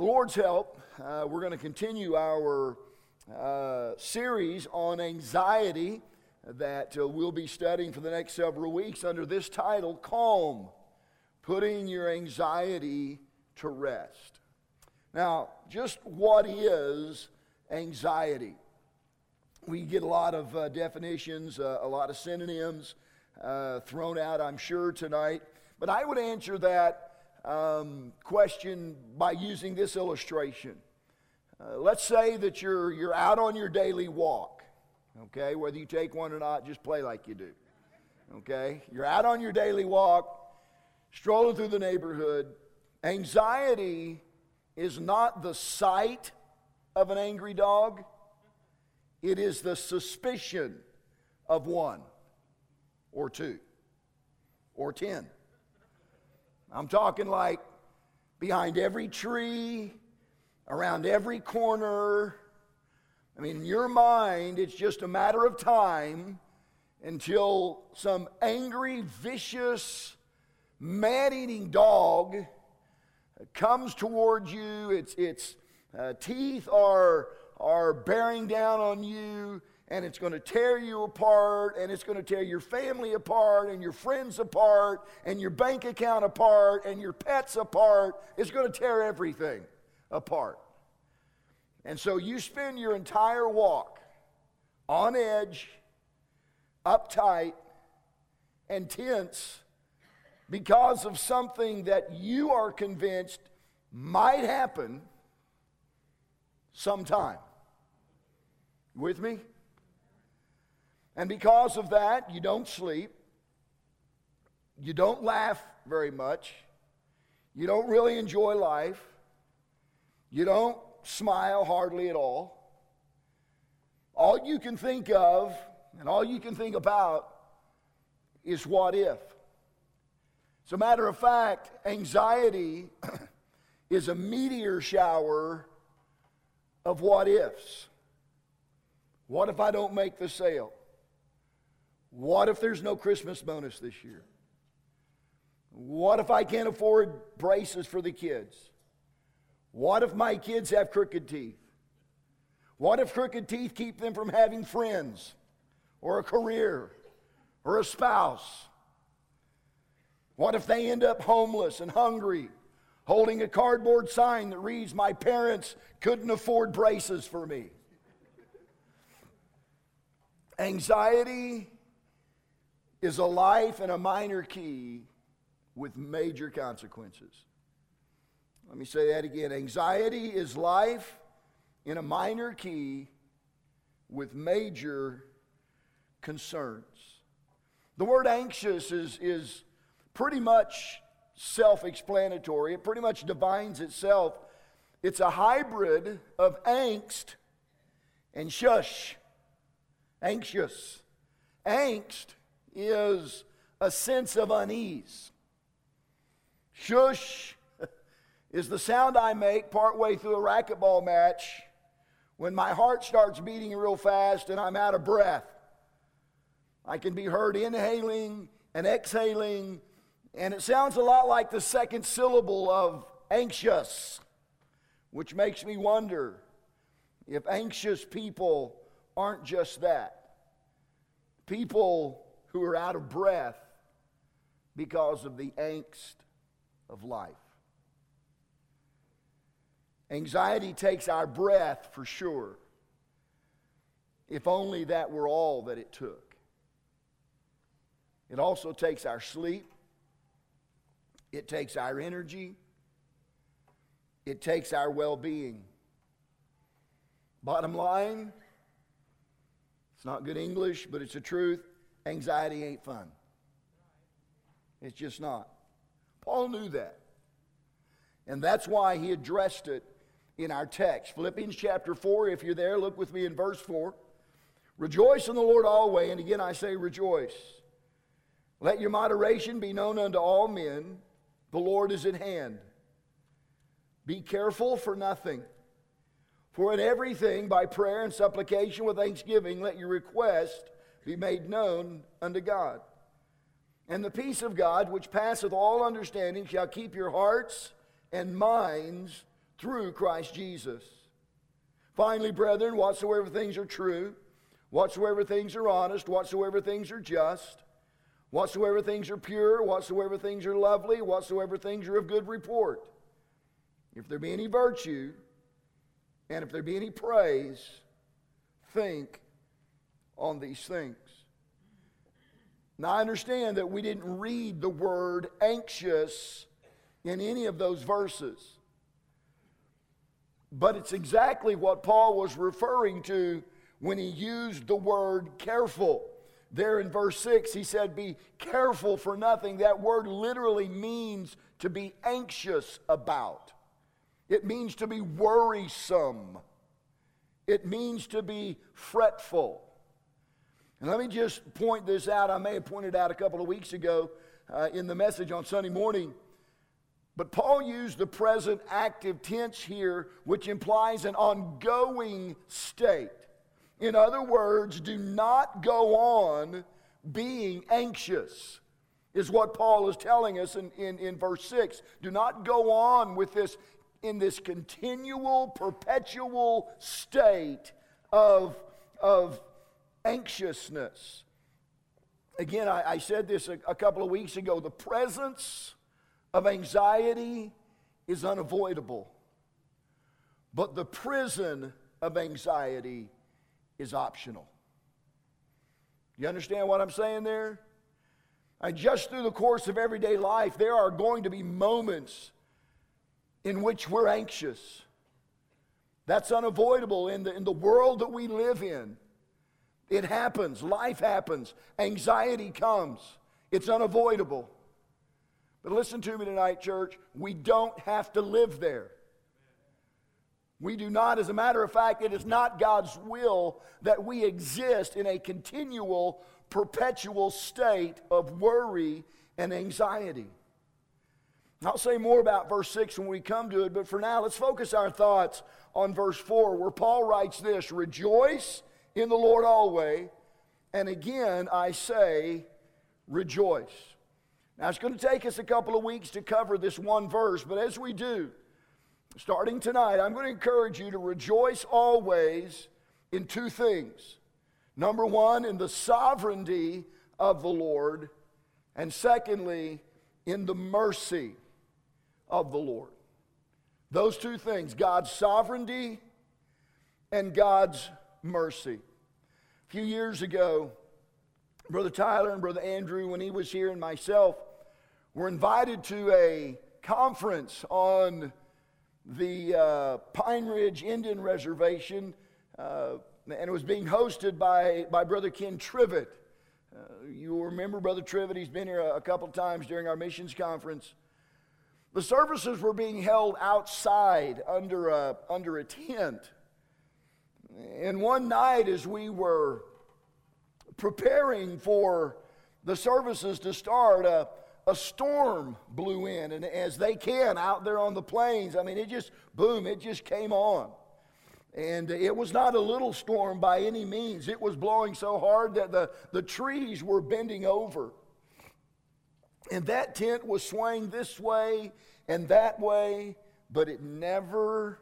the Lord's help, uh, we're going to continue our uh, series on anxiety that uh, we'll be studying for the next several weeks under this title Calm, Putting Your Anxiety to Rest. Now, just what is anxiety? We get a lot of uh, definitions, uh, a lot of synonyms uh, thrown out, I'm sure, tonight. But I would answer that um, question by using this illustration. Uh, let's say that you're, you're out on your daily walk, okay? Whether you take one or not, just play like you do, okay? You're out on your daily walk, strolling through the neighborhood. Anxiety is not the sight of an angry dog, it is the suspicion of one or two or ten. I'm talking like behind every tree, around every corner. I mean, in your mind, it's just a matter of time until some angry, vicious, man eating dog comes towards you. Its, its uh, teeth are, are bearing down on you and it's going to tear you apart, and it's going to tear your family apart, and your friends apart, and your bank account apart, and your pets apart. It's going to tear everything apart. And so you spend your entire walk on edge, uptight, and tense because of something that you are convinced might happen sometime. With me? And because of that, you don't sleep. You don't laugh very much. You don't really enjoy life. You don't smile hardly at all. All you can think of and all you can think about is what if. As a matter of fact, anxiety is a meteor shower of what ifs. What if I don't make the sale? What if there's no Christmas bonus this year? What if I can't afford braces for the kids? What if my kids have crooked teeth? What if crooked teeth keep them from having friends or a career or a spouse? What if they end up homeless and hungry, holding a cardboard sign that reads, My parents couldn't afford braces for me? Anxiety is a life in a minor key with major consequences. Let me say that again. Anxiety is life in a minor key with major concerns. The word anxious is, is pretty much self explanatory, it pretty much defines itself. It's a hybrid of angst and shush. Anxious. Angst is a sense of unease. Shush is the sound I make partway through a racquetball match when my heart starts beating real fast and I'm out of breath. I can be heard inhaling and exhaling, and it sounds a lot like the second syllable of anxious, which makes me wonder if anxious people aren't just that. People who are out of breath because of the angst of life. Anxiety takes our breath for sure, if only that were all that it took. It also takes our sleep, it takes our energy, it takes our well being. Bottom line, it's not good English, but it's the truth anxiety ain't fun. It's just not. Paul knew that. And that's why he addressed it in our text. Philippians chapter 4, if you're there, look with me in verse 4. Rejoice in the Lord always, and again I say rejoice. Let your moderation be known unto all men. The Lord is at hand. Be careful for nothing. For in everything, by prayer and supplication with thanksgiving, let your request be made known unto God. And the peace of God, which passeth all understanding, shall keep your hearts and minds through Christ Jesus. Finally, brethren, whatsoever things are true, whatsoever things are honest, whatsoever things are just, whatsoever things are pure, whatsoever things are lovely, whatsoever things are of good report, if there be any virtue, and if there be any praise, think on these things. Now, I understand that we didn't read the word anxious in any of those verses. But it's exactly what Paul was referring to when he used the word careful. There in verse 6, he said, Be careful for nothing. That word literally means to be anxious about, it means to be worrisome, it means to be fretful. And let me just point this out. I may have pointed out a couple of weeks ago uh, in the message on Sunday morning. But Paul used the present active tense here, which implies an ongoing state. In other words, do not go on being anxious, is what Paul is telling us in, in, in verse 6. Do not go on with this in this continual, perpetual state of, of anxiousness. Again, I, I said this a, a couple of weeks ago the presence of anxiety is unavoidable, but the prison of anxiety is optional. You understand what I'm saying there? And just through the course of everyday life, there are going to be moments in which we're anxious. That's unavoidable in the, in the world that we live in. It happens, life happens, anxiety comes, it's unavoidable. But listen to me tonight, church. We don't have to live there. We do not, as a matter of fact, it is not God's will that we exist in a continual, perpetual state of worry and anxiety. I'll say more about verse 6 when we come to it, but for now, let's focus our thoughts on verse 4, where Paul writes this Rejoice in the Lord always, and again I say, rejoice. Now, it's going to take us a couple of weeks to cover this one verse, but as we do, starting tonight, I'm going to encourage you to rejoice always in two things. Number one, in the sovereignty of the Lord, and secondly, in the mercy of the Lord. Those two things God's sovereignty and God's mercy. A few years ago, Brother Tyler and Brother Andrew, when he was here, and myself, were invited to a conference on the uh, Pine Ridge Indian Reservation, uh, and it was being hosted by, by Brother Ken Trivet. Uh, you remember Brother Trivet, he's been here a, a couple times during our missions conference. The services were being held outside under a, under a tent. And one night, as we were preparing for the services to start, uh, a storm blew in, and as they can out there on the plains, I mean, it just, boom, it just came on. And it was not a little storm by any means. It was blowing so hard that the, the trees were bending over. And that tent was swaying this way and that way, but it never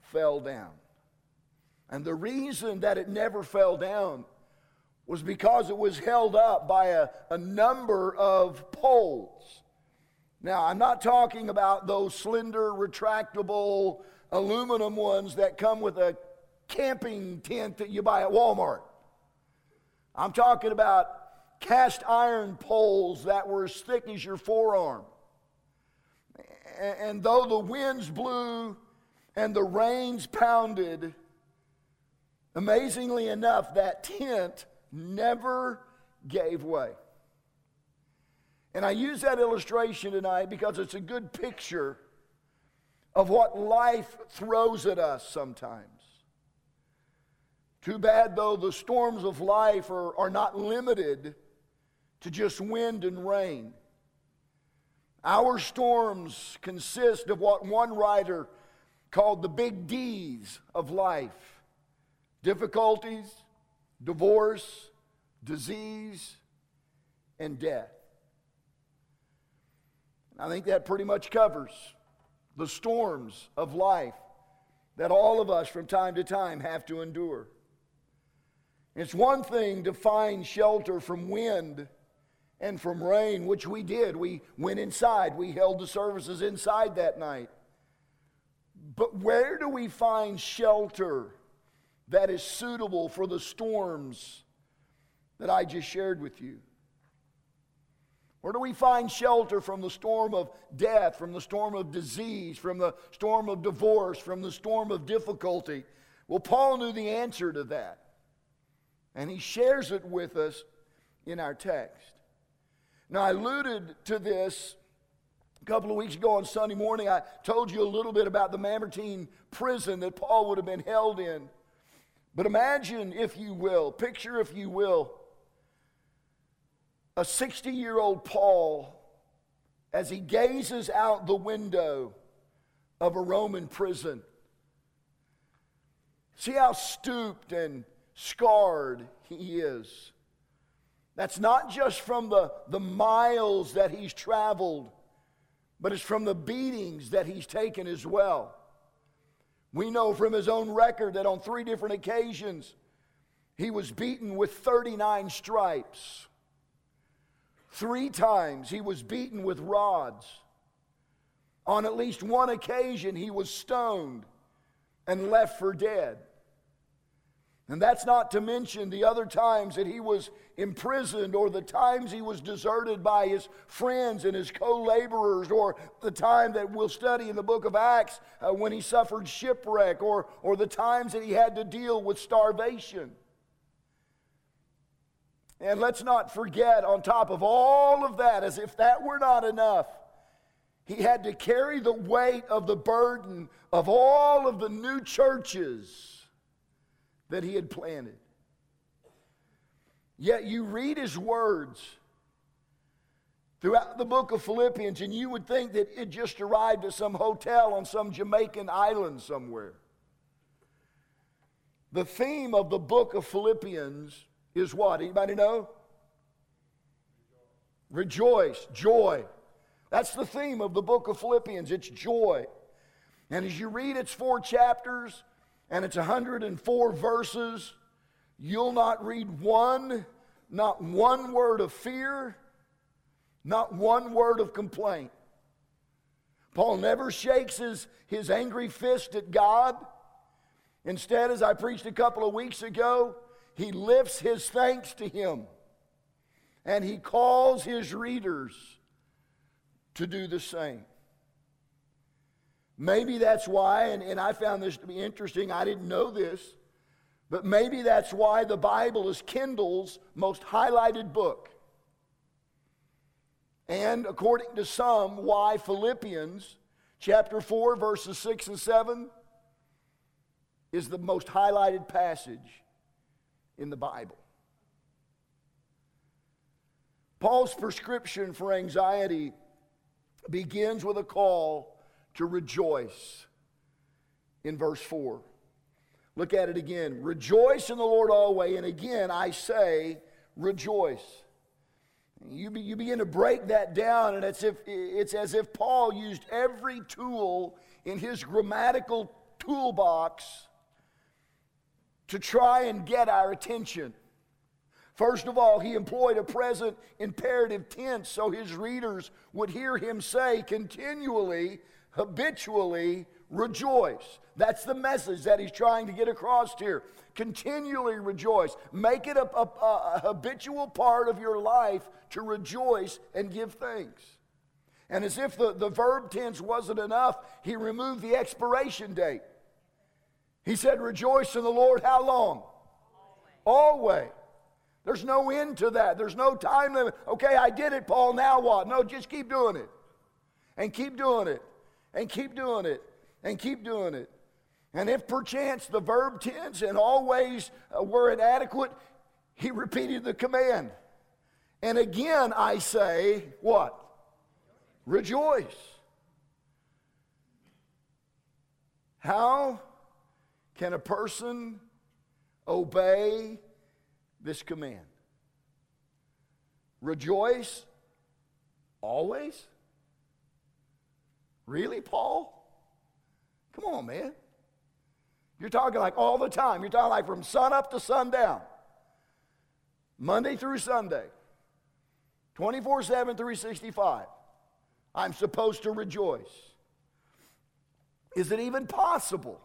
fell down. And the reason that it never fell down was because it was held up by a, a number of poles. Now, I'm not talking about those slender, retractable aluminum ones that come with a camping tent that you buy at Walmart. I'm talking about cast iron poles that were as thick as your forearm. And though the winds blew and the rains pounded, amazingly enough, that tent never gave way. And I use that illustration tonight because it's a good picture of what life throws at us sometimes. Too bad, though, the storms of life are, are not limited to just wind and rain. Our storms consist of what one writer called the big D's of life difficulties, divorce, disease, and death. I think that pretty much covers the storms of life that all of us from time to time have to endure. It's one thing to find shelter from wind and from rain, which we did. We went inside, we held the services inside that night. But where do we find shelter that is suitable for the storms that I just shared with you? Where do we find shelter from the storm of death, from the storm of disease, from the storm of divorce, from the storm of difficulty? Well, Paul knew the answer to that. And he shares it with us in our text. Now, I alluded to this a couple of weeks ago on Sunday morning. I told you a little bit about the Mamertine prison that Paul would have been held in. But imagine, if you will, picture, if you will, a 60 year old Paul as he gazes out the window of a Roman prison. See how stooped and scarred he is. That's not just from the, the miles that he's traveled, but it's from the beatings that he's taken as well. We know from his own record that on three different occasions he was beaten with 39 stripes. Three times he was beaten with rods. On at least one occasion, he was stoned and left for dead. And that's not to mention the other times that he was imprisoned or the times he was deserted by his friends and his co laborers or the time that we'll study in the book of Acts uh, when he suffered shipwreck or, or the times that he had to deal with starvation. And let's not forget, on top of all of that, as if that were not enough, he had to carry the weight of the burden of all of the new churches that he had planted. Yet you read his words throughout the book of Philippians, and you would think that it just arrived at some hotel on some Jamaican island somewhere. The theme of the book of Philippians is what? Anybody know? Rejoice, joy. That's the theme of the book of Philippians. It's joy. And as you read its four chapters and it's 104 verses, you'll not read one, not one word of fear, not one word of complaint. Paul never shakes his, his angry fist at God. Instead, as I preached a couple of weeks ago, he lifts his thanks to him and he calls his readers to do the same. Maybe that's why, and, and I found this to be interesting, I didn't know this, but maybe that's why the Bible is Kindle's most highlighted book. And according to some, why Philippians chapter 4, verses 6 and 7 is the most highlighted passage in the Bible. Paul's prescription for anxiety begins with a call to rejoice in verse 4. Look at it again. Rejoice in the Lord always. And again, I say, rejoice. You, be, you begin to break that down, and it's, if, it's as if Paul used every tool in his grammatical toolbox to try and get our attention. First of all, he employed a present imperative tense so his readers would hear him say continually, habitually, rejoice. That's the message that he's trying to get across here. Continually rejoice. Make it a, a, a, habitual part of your life to rejoice and give thanks. And as if the, the verb tense wasn't enough, he removed the expiration date. He said, Rejoice in the Lord how long? Always. Always. There's no end to that. There's no time limit. Okay, I did it, Paul. Now what? No, just keep doing it. And keep doing it. And keep doing it. And keep doing it. And if perchance the verb tense and always uh, were inadequate, he repeated the command. And again, I say, what? Rejoice. How can a person obey this command? Rejoice always? Really, Paul? Come on, man. You're talking like all the time. You're talking like from sun up to sundown, Monday through Sunday, 24 7, 365. I'm supposed to rejoice. Is it even possible?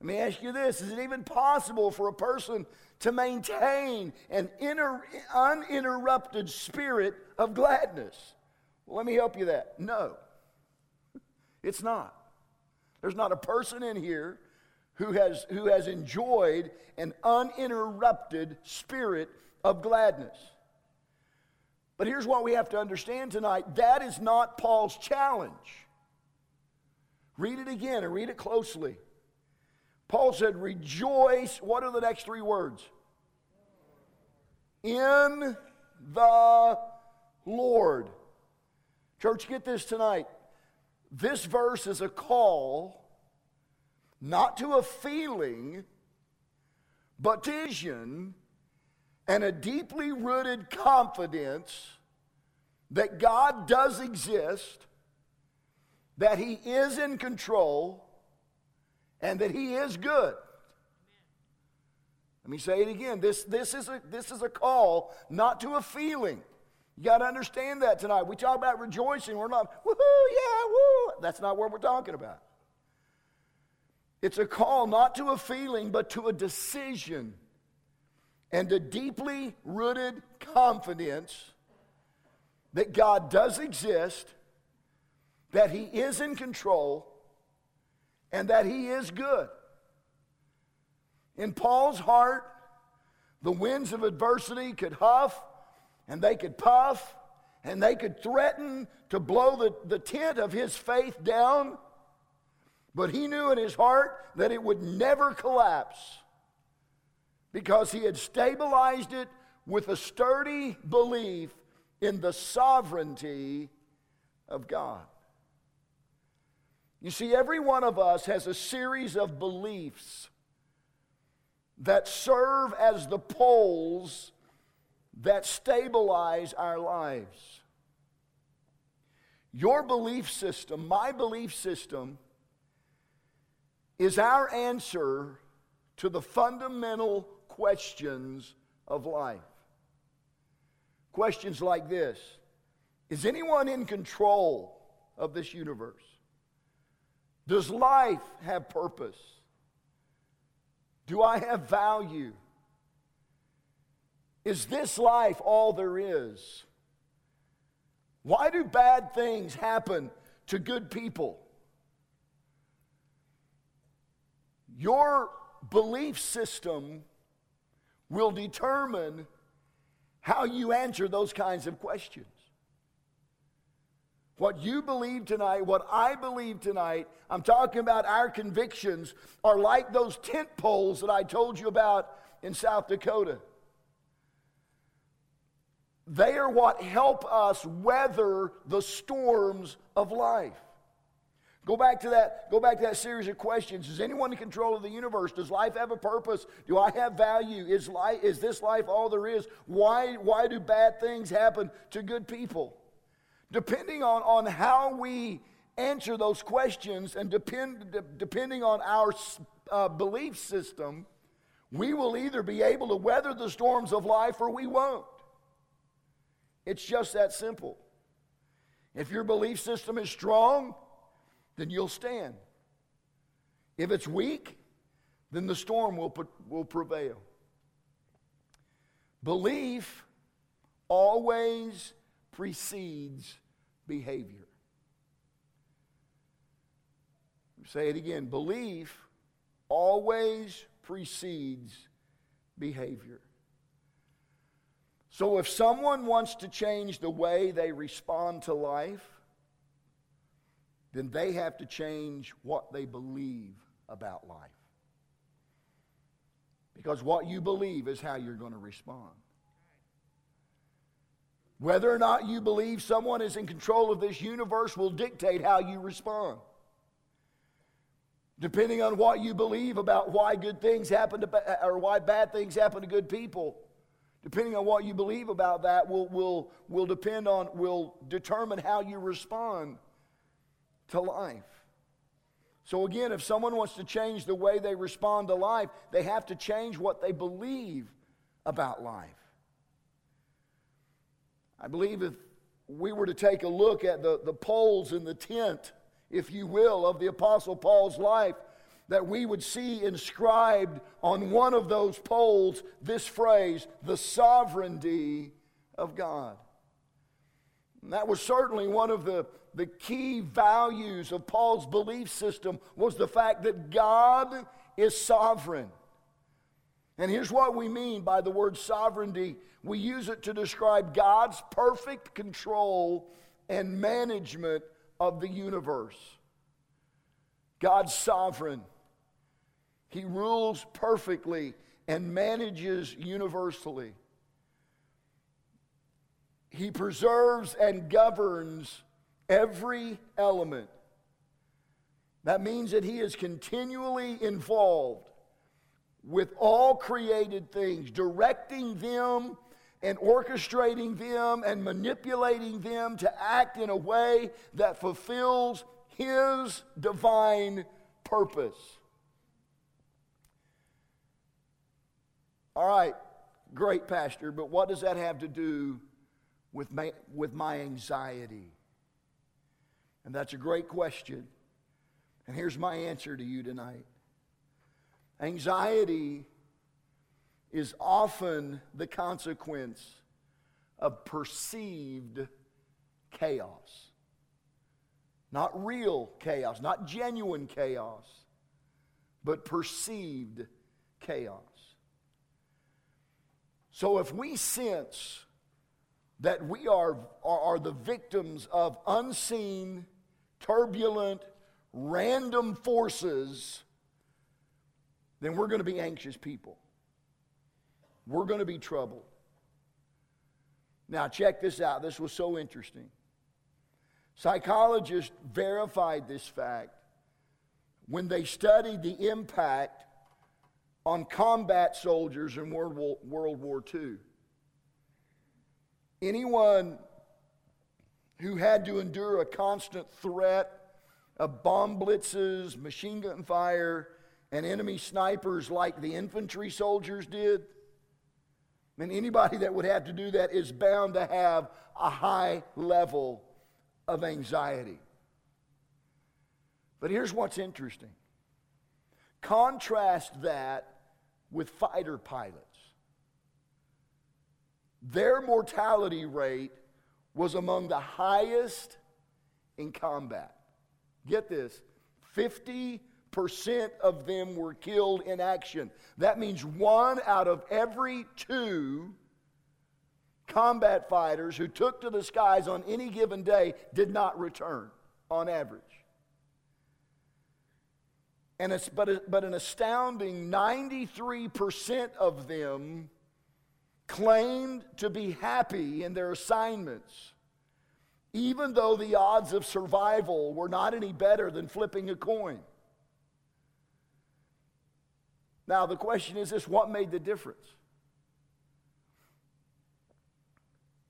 Let me ask you this Is it even possible for a person to maintain an inter- uninterrupted spirit of gladness? Well, let me help you that. No, it's not. There's not a person in here who has, who has enjoyed an uninterrupted spirit of gladness. But here's what we have to understand tonight that is not Paul's challenge. Read it again and read it closely. Paul said, Rejoice. What are the next three words? In the Lord. Church, get this tonight. This verse is a call not to a feeling, but to vision and a deeply rooted confidence that God does exist, that He is in control, and that He is good. Let me say it again. This, this, is, a, this is a call not to a feeling. You got to understand that tonight. We talk about rejoicing. We're not, woohoo, yeah, woo. That's not what we're talking about. It's a call not to a feeling, but to a decision and a deeply rooted confidence that God does exist, that He is in control, and that He is good. In Paul's heart, the winds of adversity could huff and they could puff and they could threaten to blow the, the tent of his faith down. But he knew in his heart that it would never collapse because he had stabilized it with a sturdy belief in the sovereignty of God. You see, every one of us has a series of beliefs that serve as the poles that stabilize our lives. Your belief system, my belief system, is our answer to the fundamental questions of life. Questions like this Is anyone in control of this universe? Does life have purpose? Do I have value? Is this life all there is? Why do bad things happen to good people? Your belief system will determine how you answer those kinds of questions. What you believe tonight, what I believe tonight, I'm talking about our convictions, are like those tent poles that I told you about in South Dakota. They are what help us weather the storms of life. Go back to that, go back to that series of questions. Is anyone in control of the universe? Does life have a purpose? Do I have value? Is life is this life all there is? Why, why do bad things happen to good people? Depending on, on how we answer those questions and depend, de- depending on our uh, belief system, we will either be able to weather the storms of life or we won't. It's just that simple. If your belief system is strong, then you'll stand. If it's weak, then the storm will, will prevail. Belief always precedes behavior. Say it again. Belief always precedes behavior. So if someone wants to change the way they respond to life, then they have to change what they believe about life. Because what you believe is how you're going to respond. Whether or not you believe someone is in control of this universe will dictate how you respond. Depending on what you believe about why good things happen to, or why bad things happen to good people, depending on what you believe about that will, will, will depend on, will determine how you respond to life. So, again, if someone wants to change the way they respond to life, they have to change what they believe about life. I believe if we were to take a look at the, the poles in the tent, if you will, of the Apostle Paul's life, that we would see inscribed on one of those poles this phrase, the sovereignty of God. And that was certainly one of the, the key values of Paul's belief system was the fact that God is sovereign. And here's what we mean by the word sovereignty. We use it to describe God's perfect control and management of the universe. God's sovereign. He rules perfectly and manages universally. He preserves and governs every element. That means that He is continually involved with all created things, directing them and orchestrating them and manipulating them to act in a way that fulfills His divine purpose. All right, great, Pastor, but what does that have to do with my, with my anxiety? And that's a great question. And here's my answer to you tonight anxiety is often the consequence of perceived chaos. Not real chaos, not genuine chaos, but perceived chaos. So if we sense that we are, are, are the victims of unseen, turbulent, random forces, then we're going to be anxious people. We're going to be troubled. Now, check this out. This was so interesting. Psychologists verified this fact when they studied the impact on combat soldiers in World War, II. Anyone who had to endure a constant threat of bomb blitzes, machine gun fire, and enemy snipers like the infantry soldiers did, and anybody that would have to do that is bound to have a high level of anxiety. But here's what's interesting contrast that with fighter pilots. Their mortality rate was among the highest in combat. Get this 50% of them were killed in action. That means one out of every two combat fighters who took to the skies on any given day did not return on average. And it's, but, but an astounding 93% of them claimed to be happy in their assignments, even though the odds of survival were not any better than flipping a coin. Now, the question is this what made the difference?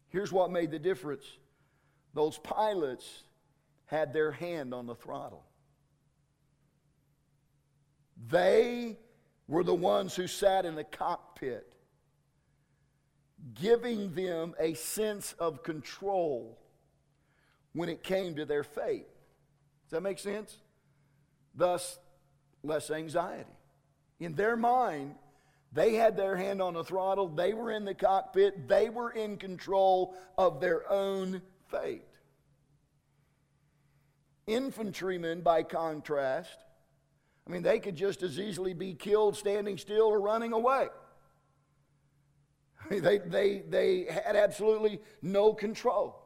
Here's what made the difference those pilots had their hand on the throttle. They were the ones who sat in the cockpit, giving them a sense of control when it came to their fate. Does that make sense? Thus, less anxiety. In their mind, they had their hand on the throttle, they were in the cockpit, they were in control of their own fate. Infantrymen, by contrast, I mean, they could just as easily be killed standing still or running away. I mean, they, they, they had absolutely no control.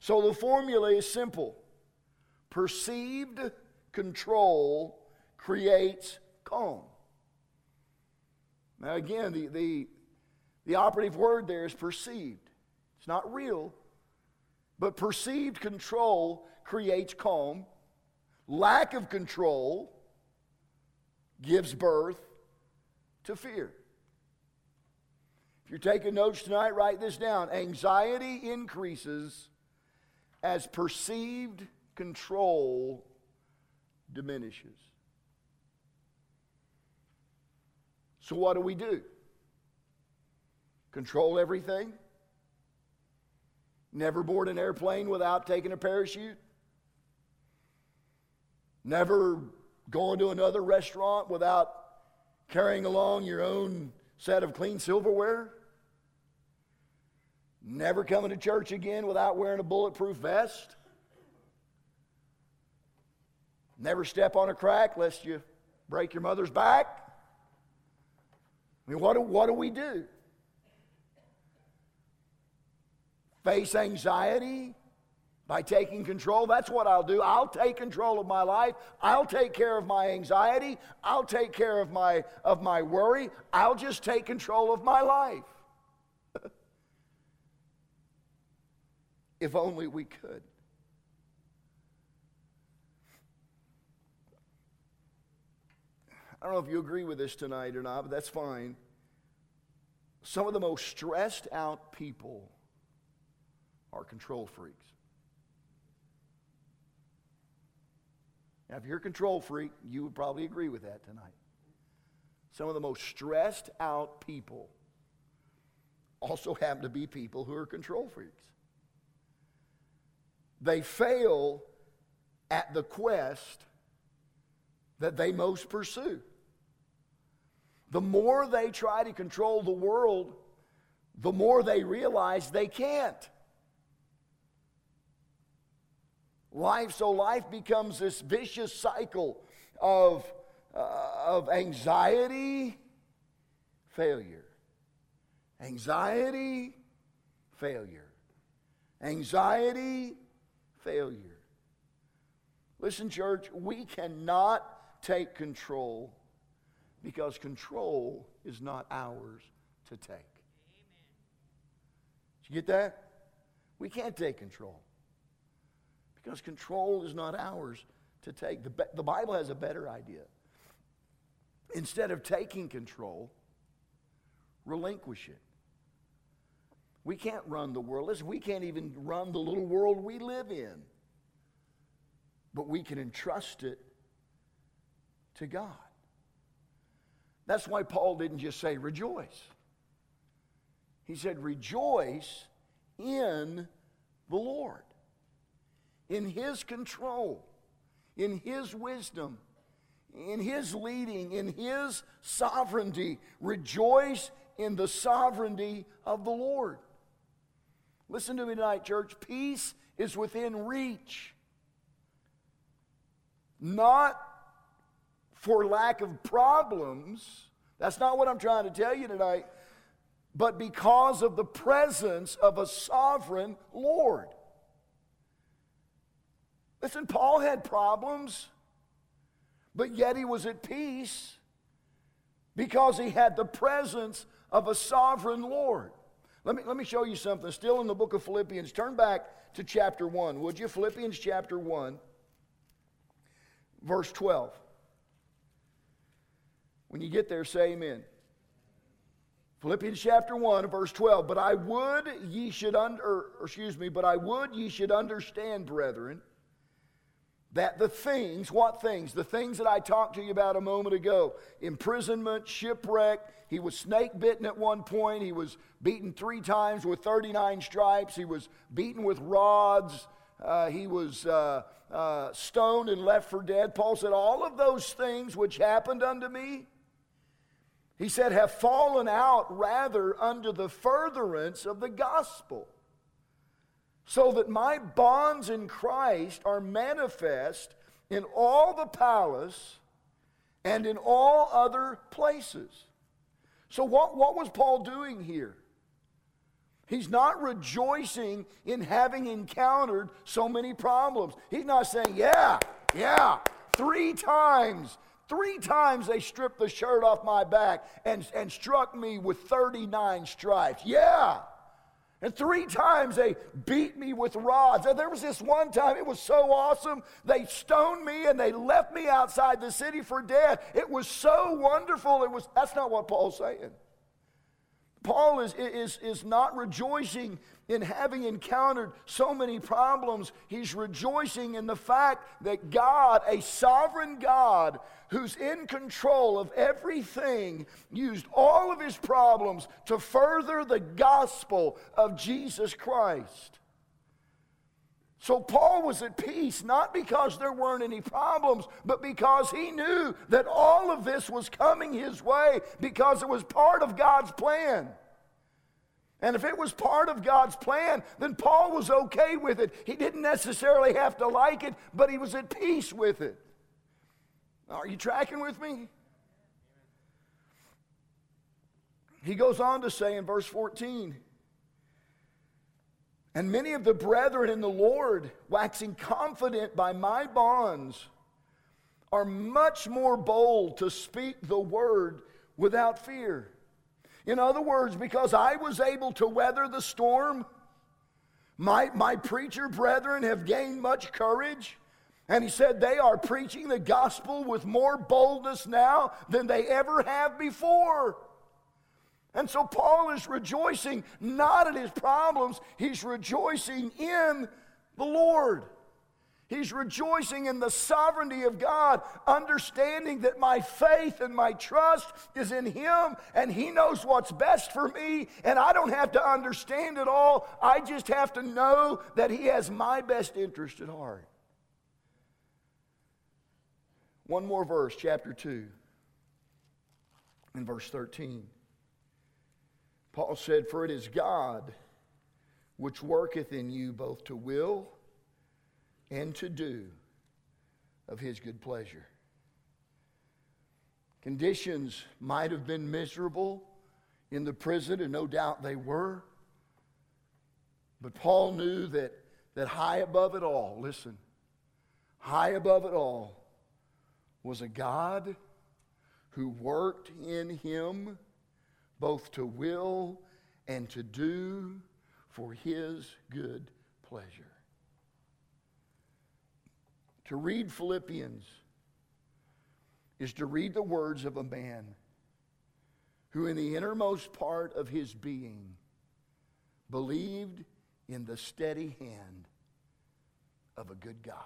So the formula is simple perceived control creates calm. Now, again, the, the, the operative word there is perceived. It's not real, but perceived control creates calm. Lack of control gives birth to fear. If you're taking notes tonight, write this down. Anxiety increases as perceived control diminishes. So, what do we do? Control everything? Never board an airplane without taking a parachute? Never going to another restaurant without carrying along your own set of clean silverware? Never coming to church again without wearing a bulletproof vest? Never step on a crack lest you break your mother's back? I mean, what do, what do we do? Face anxiety by taking control. That's what I'll do. I'll take control of my life. I'll take care of my anxiety. I'll take care of my, of my worry. I'll just take control of my life. if only we could. I don't know if you agree with this tonight or not, but that's fine. Some of the most stressed out people are control freaks. Now, if you're a control freak, you would probably agree with that tonight. Some of the most stressed out people also happen to be people who are control freaks. They fail at the quest that they most pursue. The more they try to control the world, the more they realize they can't. Life, so life becomes this vicious cycle of, uh, of anxiety, failure. Anxiety, failure. Anxiety, failure. Listen, church, we cannot take control because control is not ours to take. Amen. Did you get that? We can't take control because control is not ours to take. The, the Bible has a better idea. Instead of taking control, relinquish it. We can't run the world. Listen, we can't even run the little world we live in. But we can entrust it to God. That's why Paul didn't just say rejoice. He said, rejoice in the Lord, in His control, in His wisdom, in His leading, in His sovereignty. Rejoice in the sovereignty of the Lord. Listen to me tonight, church. Peace is within reach. Not for lack of problems. That's not what I'm trying to tell you tonight. But because of the presence of a sovereign Lord. Listen, Paul had problems, but yet he was at peace because he had the presence of a sovereign Lord. Let me, let me show you something. Still in the book of Philippians. Turn back to chapter 1, would you? Philippians chapter 1, verse 12. When you get there, say amen. Philippians chapter 1, verse 12. But I would ye should under, or, excuse me, but I would ye should understand, brethren, that the things, what things? The things that I talked to you about a moment ago imprisonment, shipwreck. He was snake bitten at one point. He was beaten three times with 39 stripes. He was beaten with rods. Uh, he was uh, uh, stoned and left for dead. Paul said, All of those things which happened unto me, he said, have fallen out rather under the furtherance of the gospel, so that my bonds in Christ are manifest in all the palace and in all other places. So, what, what was Paul doing here? He's not rejoicing in having encountered so many problems. He's not saying, Yeah, yeah, three times Three times they stripped the shirt off my back and, and struck me with 39 stripes. Yeah. And three times they beat me with rods. And there was this one time, it was so awesome. They stoned me and they left me outside the city for dead. It was so wonderful. It was that's not what Paul's saying. Paul is, is, is not rejoicing in having encountered so many problems. He's rejoicing in the fact that God, a sovereign God who's in control of everything, used all of his problems to further the gospel of Jesus Christ. So Paul was at peace, not because there weren't any problems, but because he knew that all of this was coming his way because it was part of God's plan. And if it was part of God's plan, then Paul was okay with it. He didn't necessarily have to like it, but he was at peace with it. Are you tracking with me? He goes on to say in verse 14, and many of the brethren in the Lord, waxing confident by my bonds, are much more bold to speak the word without fear. In other words, because I was able to weather the storm, my, my preacher brethren have gained much courage. And he said they are preaching the gospel with more boldness now than they ever have before. And so Paul is rejoicing not at his problems, he's rejoicing in the Lord. He's rejoicing in the sovereignty of God, understanding that my faith and my trust is in Him and He knows what's best for me, and I don't have to understand it all. I just have to know that He has my best interest at heart. One more verse, chapter 2, and verse 13. Paul said, For it is God which worketh in you both to will and to do of his good pleasure. Conditions might have been miserable in the prison, and no doubt they were. But Paul knew that, that high above it all, listen, high above it all was a God who worked in him both to will and to do for his good pleasure. To read Philippians is to read the words of a man who, in the innermost part of his being, believed in the steady hand of a good God.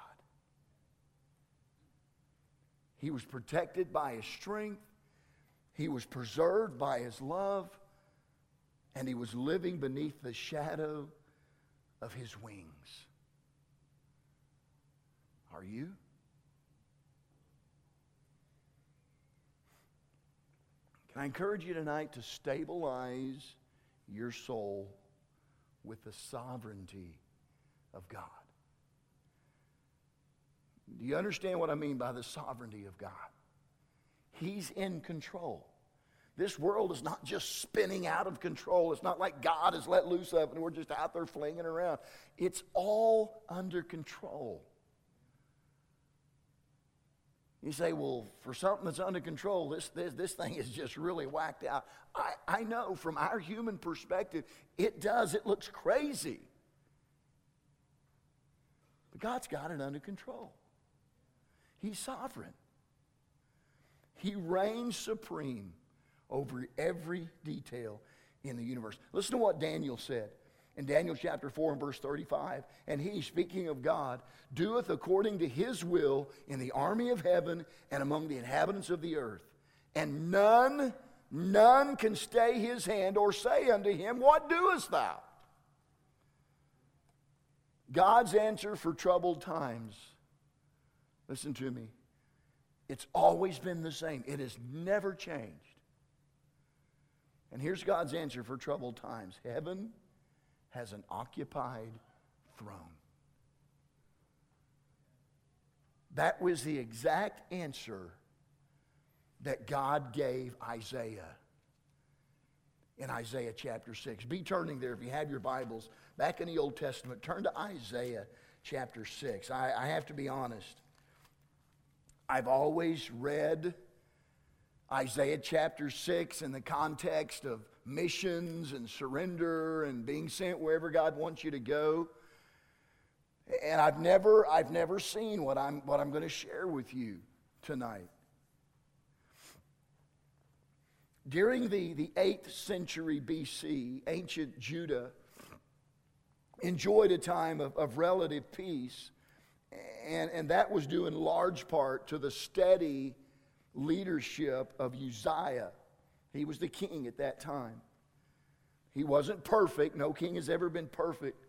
He was protected by his strength. He was preserved by his love, and he was living beneath the shadow of his wings. Are you? Can I encourage you tonight to stabilize your soul with the sovereignty of God? Do you understand what I mean by the sovereignty of God? He's in control. This world is not just spinning out of control. It's not like God has let loose of it and we're just out there flinging around. It's all under control. You say, well, for something that's under control, this, this, this thing is just really whacked out. I, I know from our human perspective, it does. It looks crazy. But God's got it under control. He's sovereign. He reigns supreme over every detail in the universe. Listen to what Daniel said in Daniel chapter 4 and verse 35. And he, speaking of God, doeth according to his will in the army of heaven and among the inhabitants of the earth. And none, none can stay his hand or say unto him, What doest thou? God's answer for troubled times. Listen to me. It's always been the same, it has never changed. And here's God's answer for troubled times Heaven has an occupied throne. That was the exact answer that God gave Isaiah in Isaiah chapter 6. Be turning there if you have your Bibles back in the Old Testament. Turn to Isaiah chapter 6. I, I have to be honest. I've always read Isaiah chapter 6 in the context of missions and surrender and being sent wherever God wants you to go. And I've never, I've never seen what I'm, what I'm going to share with you tonight. During the, the 8th century BC, ancient Judah enjoyed a time of, of relative peace, and, and that was due in large part to the steady leadership of Uzziah. He was the king at that time. He wasn't perfect, no king has ever been perfect,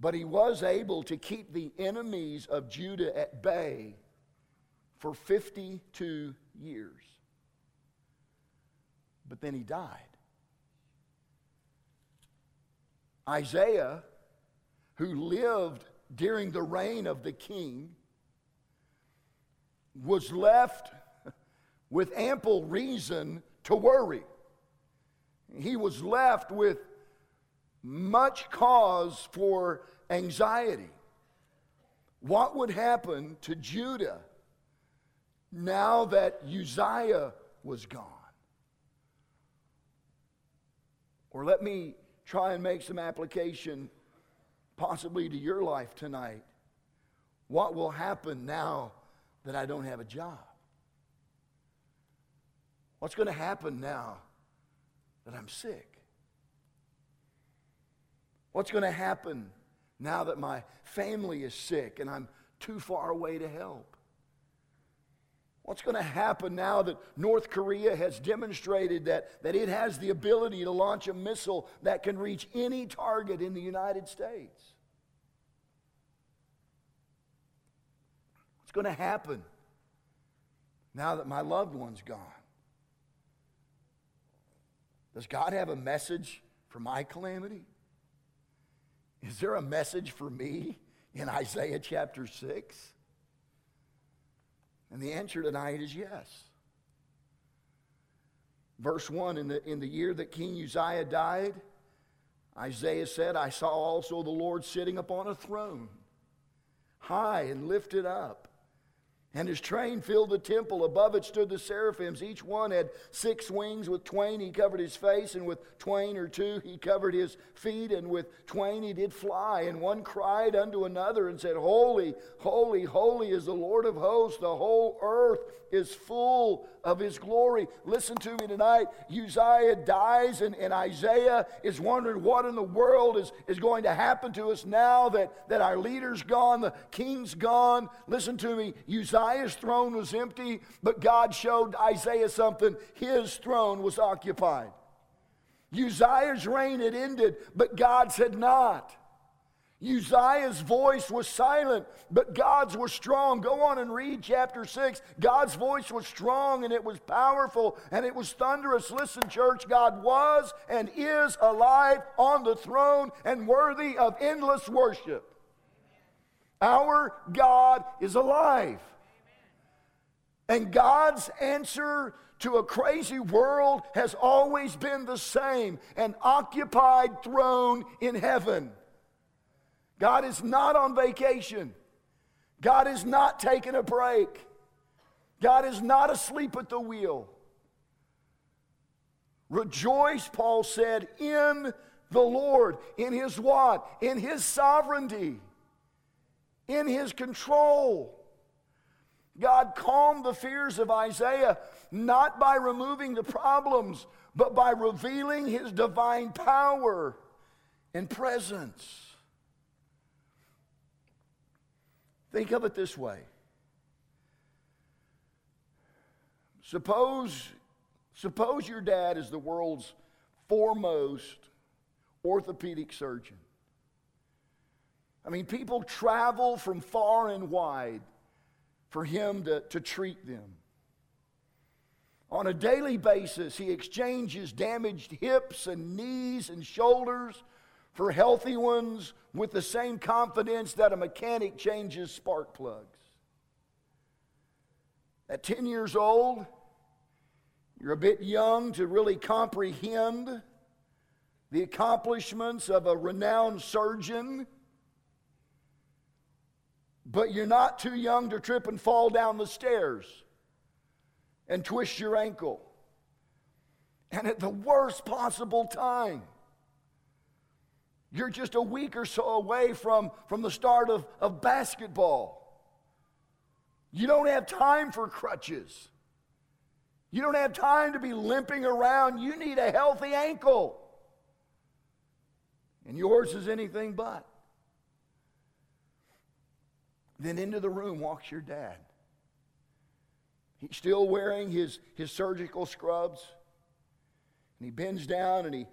but he was able to keep the enemies of Judah at bay for 52 years. But then he died. Isaiah, who lived during the reign of the king, was left with ample reason to worry. He was left with much cause for anxiety. What would happen to Judah now that Uzziah was gone? Or let me try and make some application possibly to your life tonight. What will happen now that I don't have a job? What's going to happen now that I'm sick? What's going to happen now that my family is sick and I'm too far away to help? What's going to happen now that North Korea has demonstrated that, that it has the ability to launch a missile that can reach any target in the United States? What's going to happen now that my loved one's gone? Does God have a message for my calamity? Is there a message for me in Isaiah chapter 6? And the answer tonight is yes. Verse 1 in the, in the year that King Uzziah died, Isaiah said, I saw also the Lord sitting upon a throne, high and lifted up and his train filled the temple. Above it stood the seraphims. Each one had six wings. With twain he covered his face, and with twain or two he covered his feet, and with twain he did fly. And one cried unto another and said, Holy, holy, holy is the Lord of hosts. The whole earth is full of his glory. Listen to me tonight. Uzziah dies, and, and Isaiah is wondering what in the world is, is going to happen to us now that, that our leader's gone, the king's gone. Listen to me. Uzziah Uzziah's throne was empty, but God showed Isaiah something. His throne was occupied. Uzziah's reign had ended, but God's had not. Uzziah's voice was silent, but God's was strong. Go on and read chapter 6. God's voice was strong and it was powerful and it was thunderous. Listen, church, God was and is alive on the throne and worthy of endless worship. Our God is alive. And God's answer to a crazy world has always been the same an occupied throne in heaven. God is not on vacation. God is not taking a break. God is not asleep at the wheel. Rejoice, Paul said, in the Lord, in his what? In his sovereignty, in his control. God calmed the fears of Isaiah not by removing the problems, but by revealing his divine power and presence. Think of it this way. Suppose, suppose your dad is the world's foremost orthopedic surgeon. I mean, people travel from far and wide for him to, to treat them. On a daily basis, he exchanges damaged hips and knees and shoulders for healthy ones with the same confidence that a mechanic changes spark plugs. At 10 years old, you're a bit young to really comprehend the accomplishments of a renowned surgeon but you're not too young to trip and fall down the stairs and twist your ankle. And at the worst possible time, you're just a week or so away from, from the start of, of basketball. You don't have time for crutches. You don't have time to be limping around. You need a healthy ankle. And yours is anything but. Then into the room walks your dad. He's still wearing his, his surgical scrubs. And he bends down and he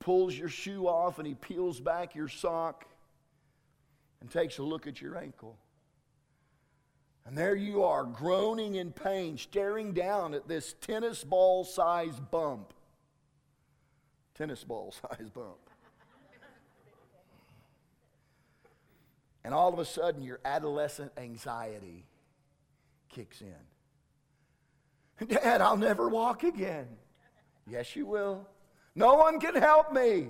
pulls your shoe off and he peels back your sock and takes a look at your ankle. And there you are, groaning in pain, staring down at this tennis ball sized bump. Tennis ball sized bump. And all of a sudden, your adolescent anxiety kicks in. Dad, I'll never walk again. Yes, you will. No one can help me.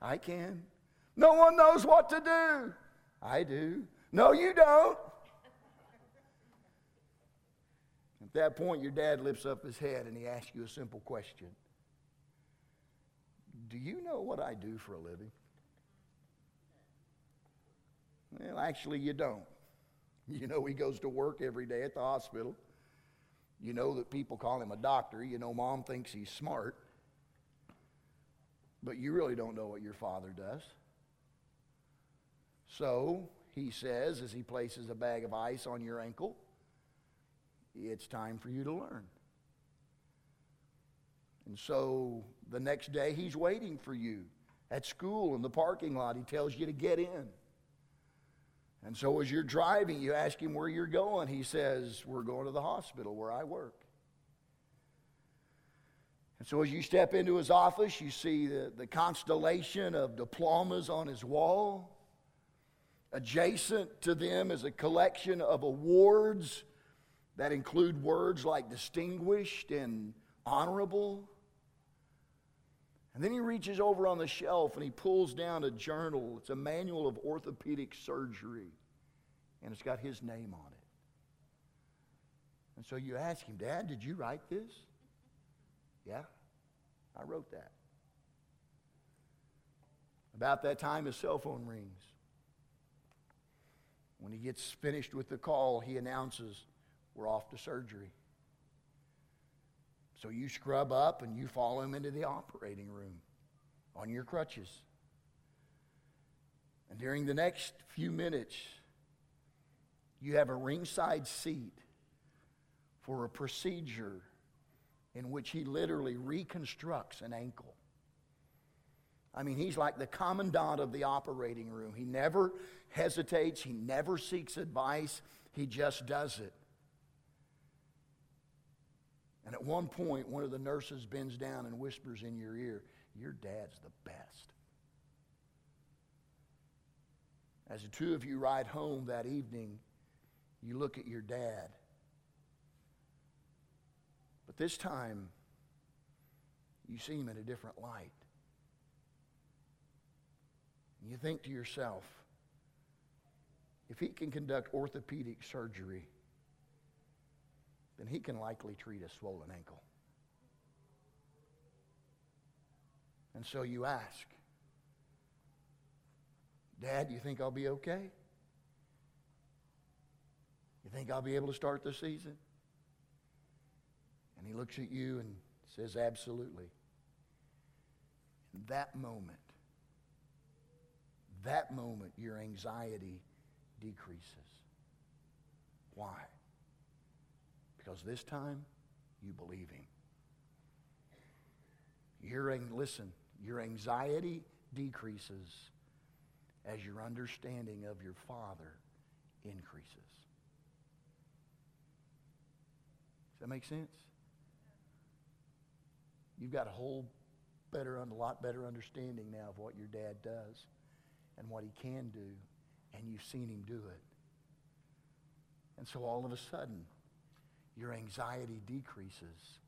I can. No one knows what to do. I do. No, you don't. At that point, your dad lifts up his head and he asks you a simple question Do you know what I do for a living? Well, actually, you don't. You know, he goes to work every day at the hospital. You know that people call him a doctor. You know, mom thinks he's smart. But you really don't know what your father does. So, he says, as he places a bag of ice on your ankle, it's time for you to learn. And so the next day, he's waiting for you at school in the parking lot. He tells you to get in. And so as you're driving, you ask him where you're going. He says, We're going to the hospital where I work. And so as you step into his office, you see the, the constellation of diplomas on his wall. Adjacent to them is a collection of awards that include words like distinguished and honorable. And then he reaches over on the shelf and he pulls down a journal. It's a manual of orthopedic surgery, and it's got his name on it. And so you ask him, Dad, did you write this? Yeah, I wrote that. About that time, his cell phone rings. When he gets finished with the call, he announces, We're off to surgery. So you scrub up and you follow him into the operating room on your crutches. And during the next few minutes, you have a ringside seat for a procedure in which he literally reconstructs an ankle. I mean, he's like the commandant of the operating room. He never hesitates, he never seeks advice, he just does it. And at one point, one of the nurses bends down and whispers in your ear, Your dad's the best. As the two of you ride home that evening, you look at your dad. But this time, you see him in a different light. And you think to yourself, if he can conduct orthopedic surgery, then he can likely treat a swollen ankle. And so you ask, Dad, you think I'll be okay? You think I'll be able to start the season? And he looks at you and says, Absolutely. In that moment, that moment, your anxiety decreases. Why? Because this time, you believe him. Your, listen, your anxiety decreases as your understanding of your Father increases. Does that make sense? You've got a whole better, a lot better understanding now of what your dad does and what he can do, and you've seen him do it. And so all of a sudden, your anxiety decreases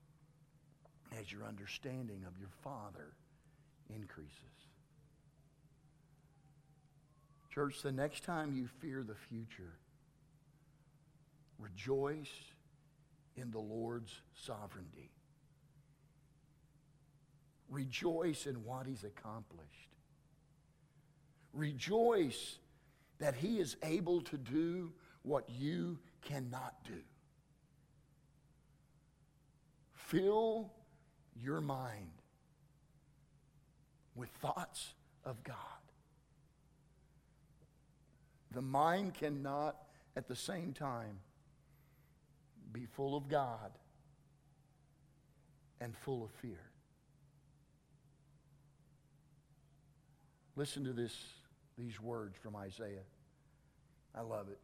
as your understanding of your Father increases. Church, the next time you fear the future, rejoice in the Lord's sovereignty. Rejoice in what He's accomplished. Rejoice that He is able to do what you cannot do. Fill your mind with thoughts of God. The mind cannot at the same time be full of God and full of fear. Listen to this, these words from Isaiah. I love it.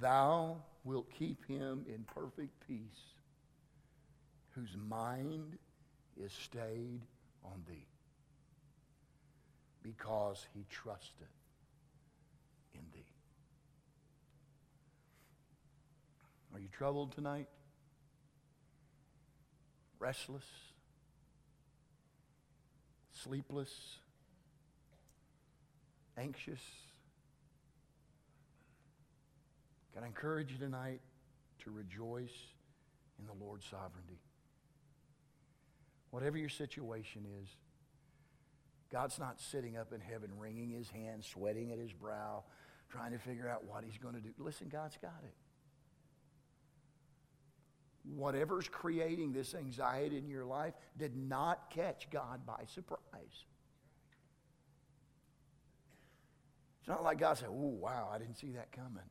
Thou wilt keep him in perfect peace, whose mind is stayed on thee, because he trusted in thee. Are you troubled tonight? Restless? Sleepless? Anxious? Can I encourage you tonight to rejoice in the Lord's sovereignty? Whatever your situation is, God's not sitting up in heaven wringing his hands, sweating at his brow, trying to figure out what he's going to do. Listen, God's got it. Whatever's creating this anxiety in your life did not catch God by surprise. It's not like God said, Oh, wow, I didn't see that coming.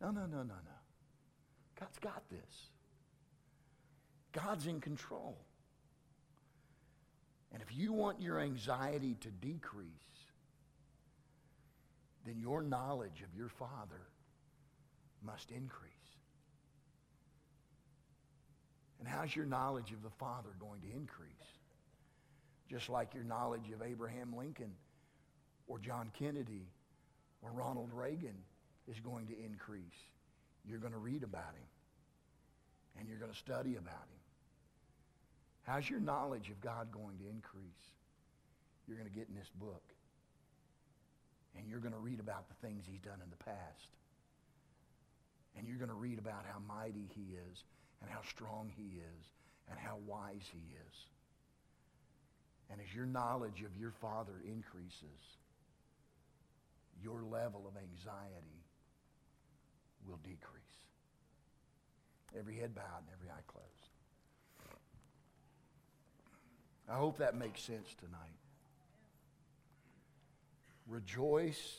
No, no, no, no, no. God's got this. God's in control. And if you want your anxiety to decrease, then your knowledge of your Father must increase. And how's your knowledge of the Father going to increase? Just like your knowledge of Abraham Lincoln or John Kennedy or Ronald Reagan is going to increase. You're going to read about him and you're going to study about him. How's your knowledge of God going to increase? You're going to get in this book and you're going to read about the things he's done in the past. And you're going to read about how mighty he is and how strong he is and how wise he is. And as your knowledge of your Father increases, your level of anxiety will decrease. Every head bowed and every eye closed. I hope that makes sense tonight. Rejoice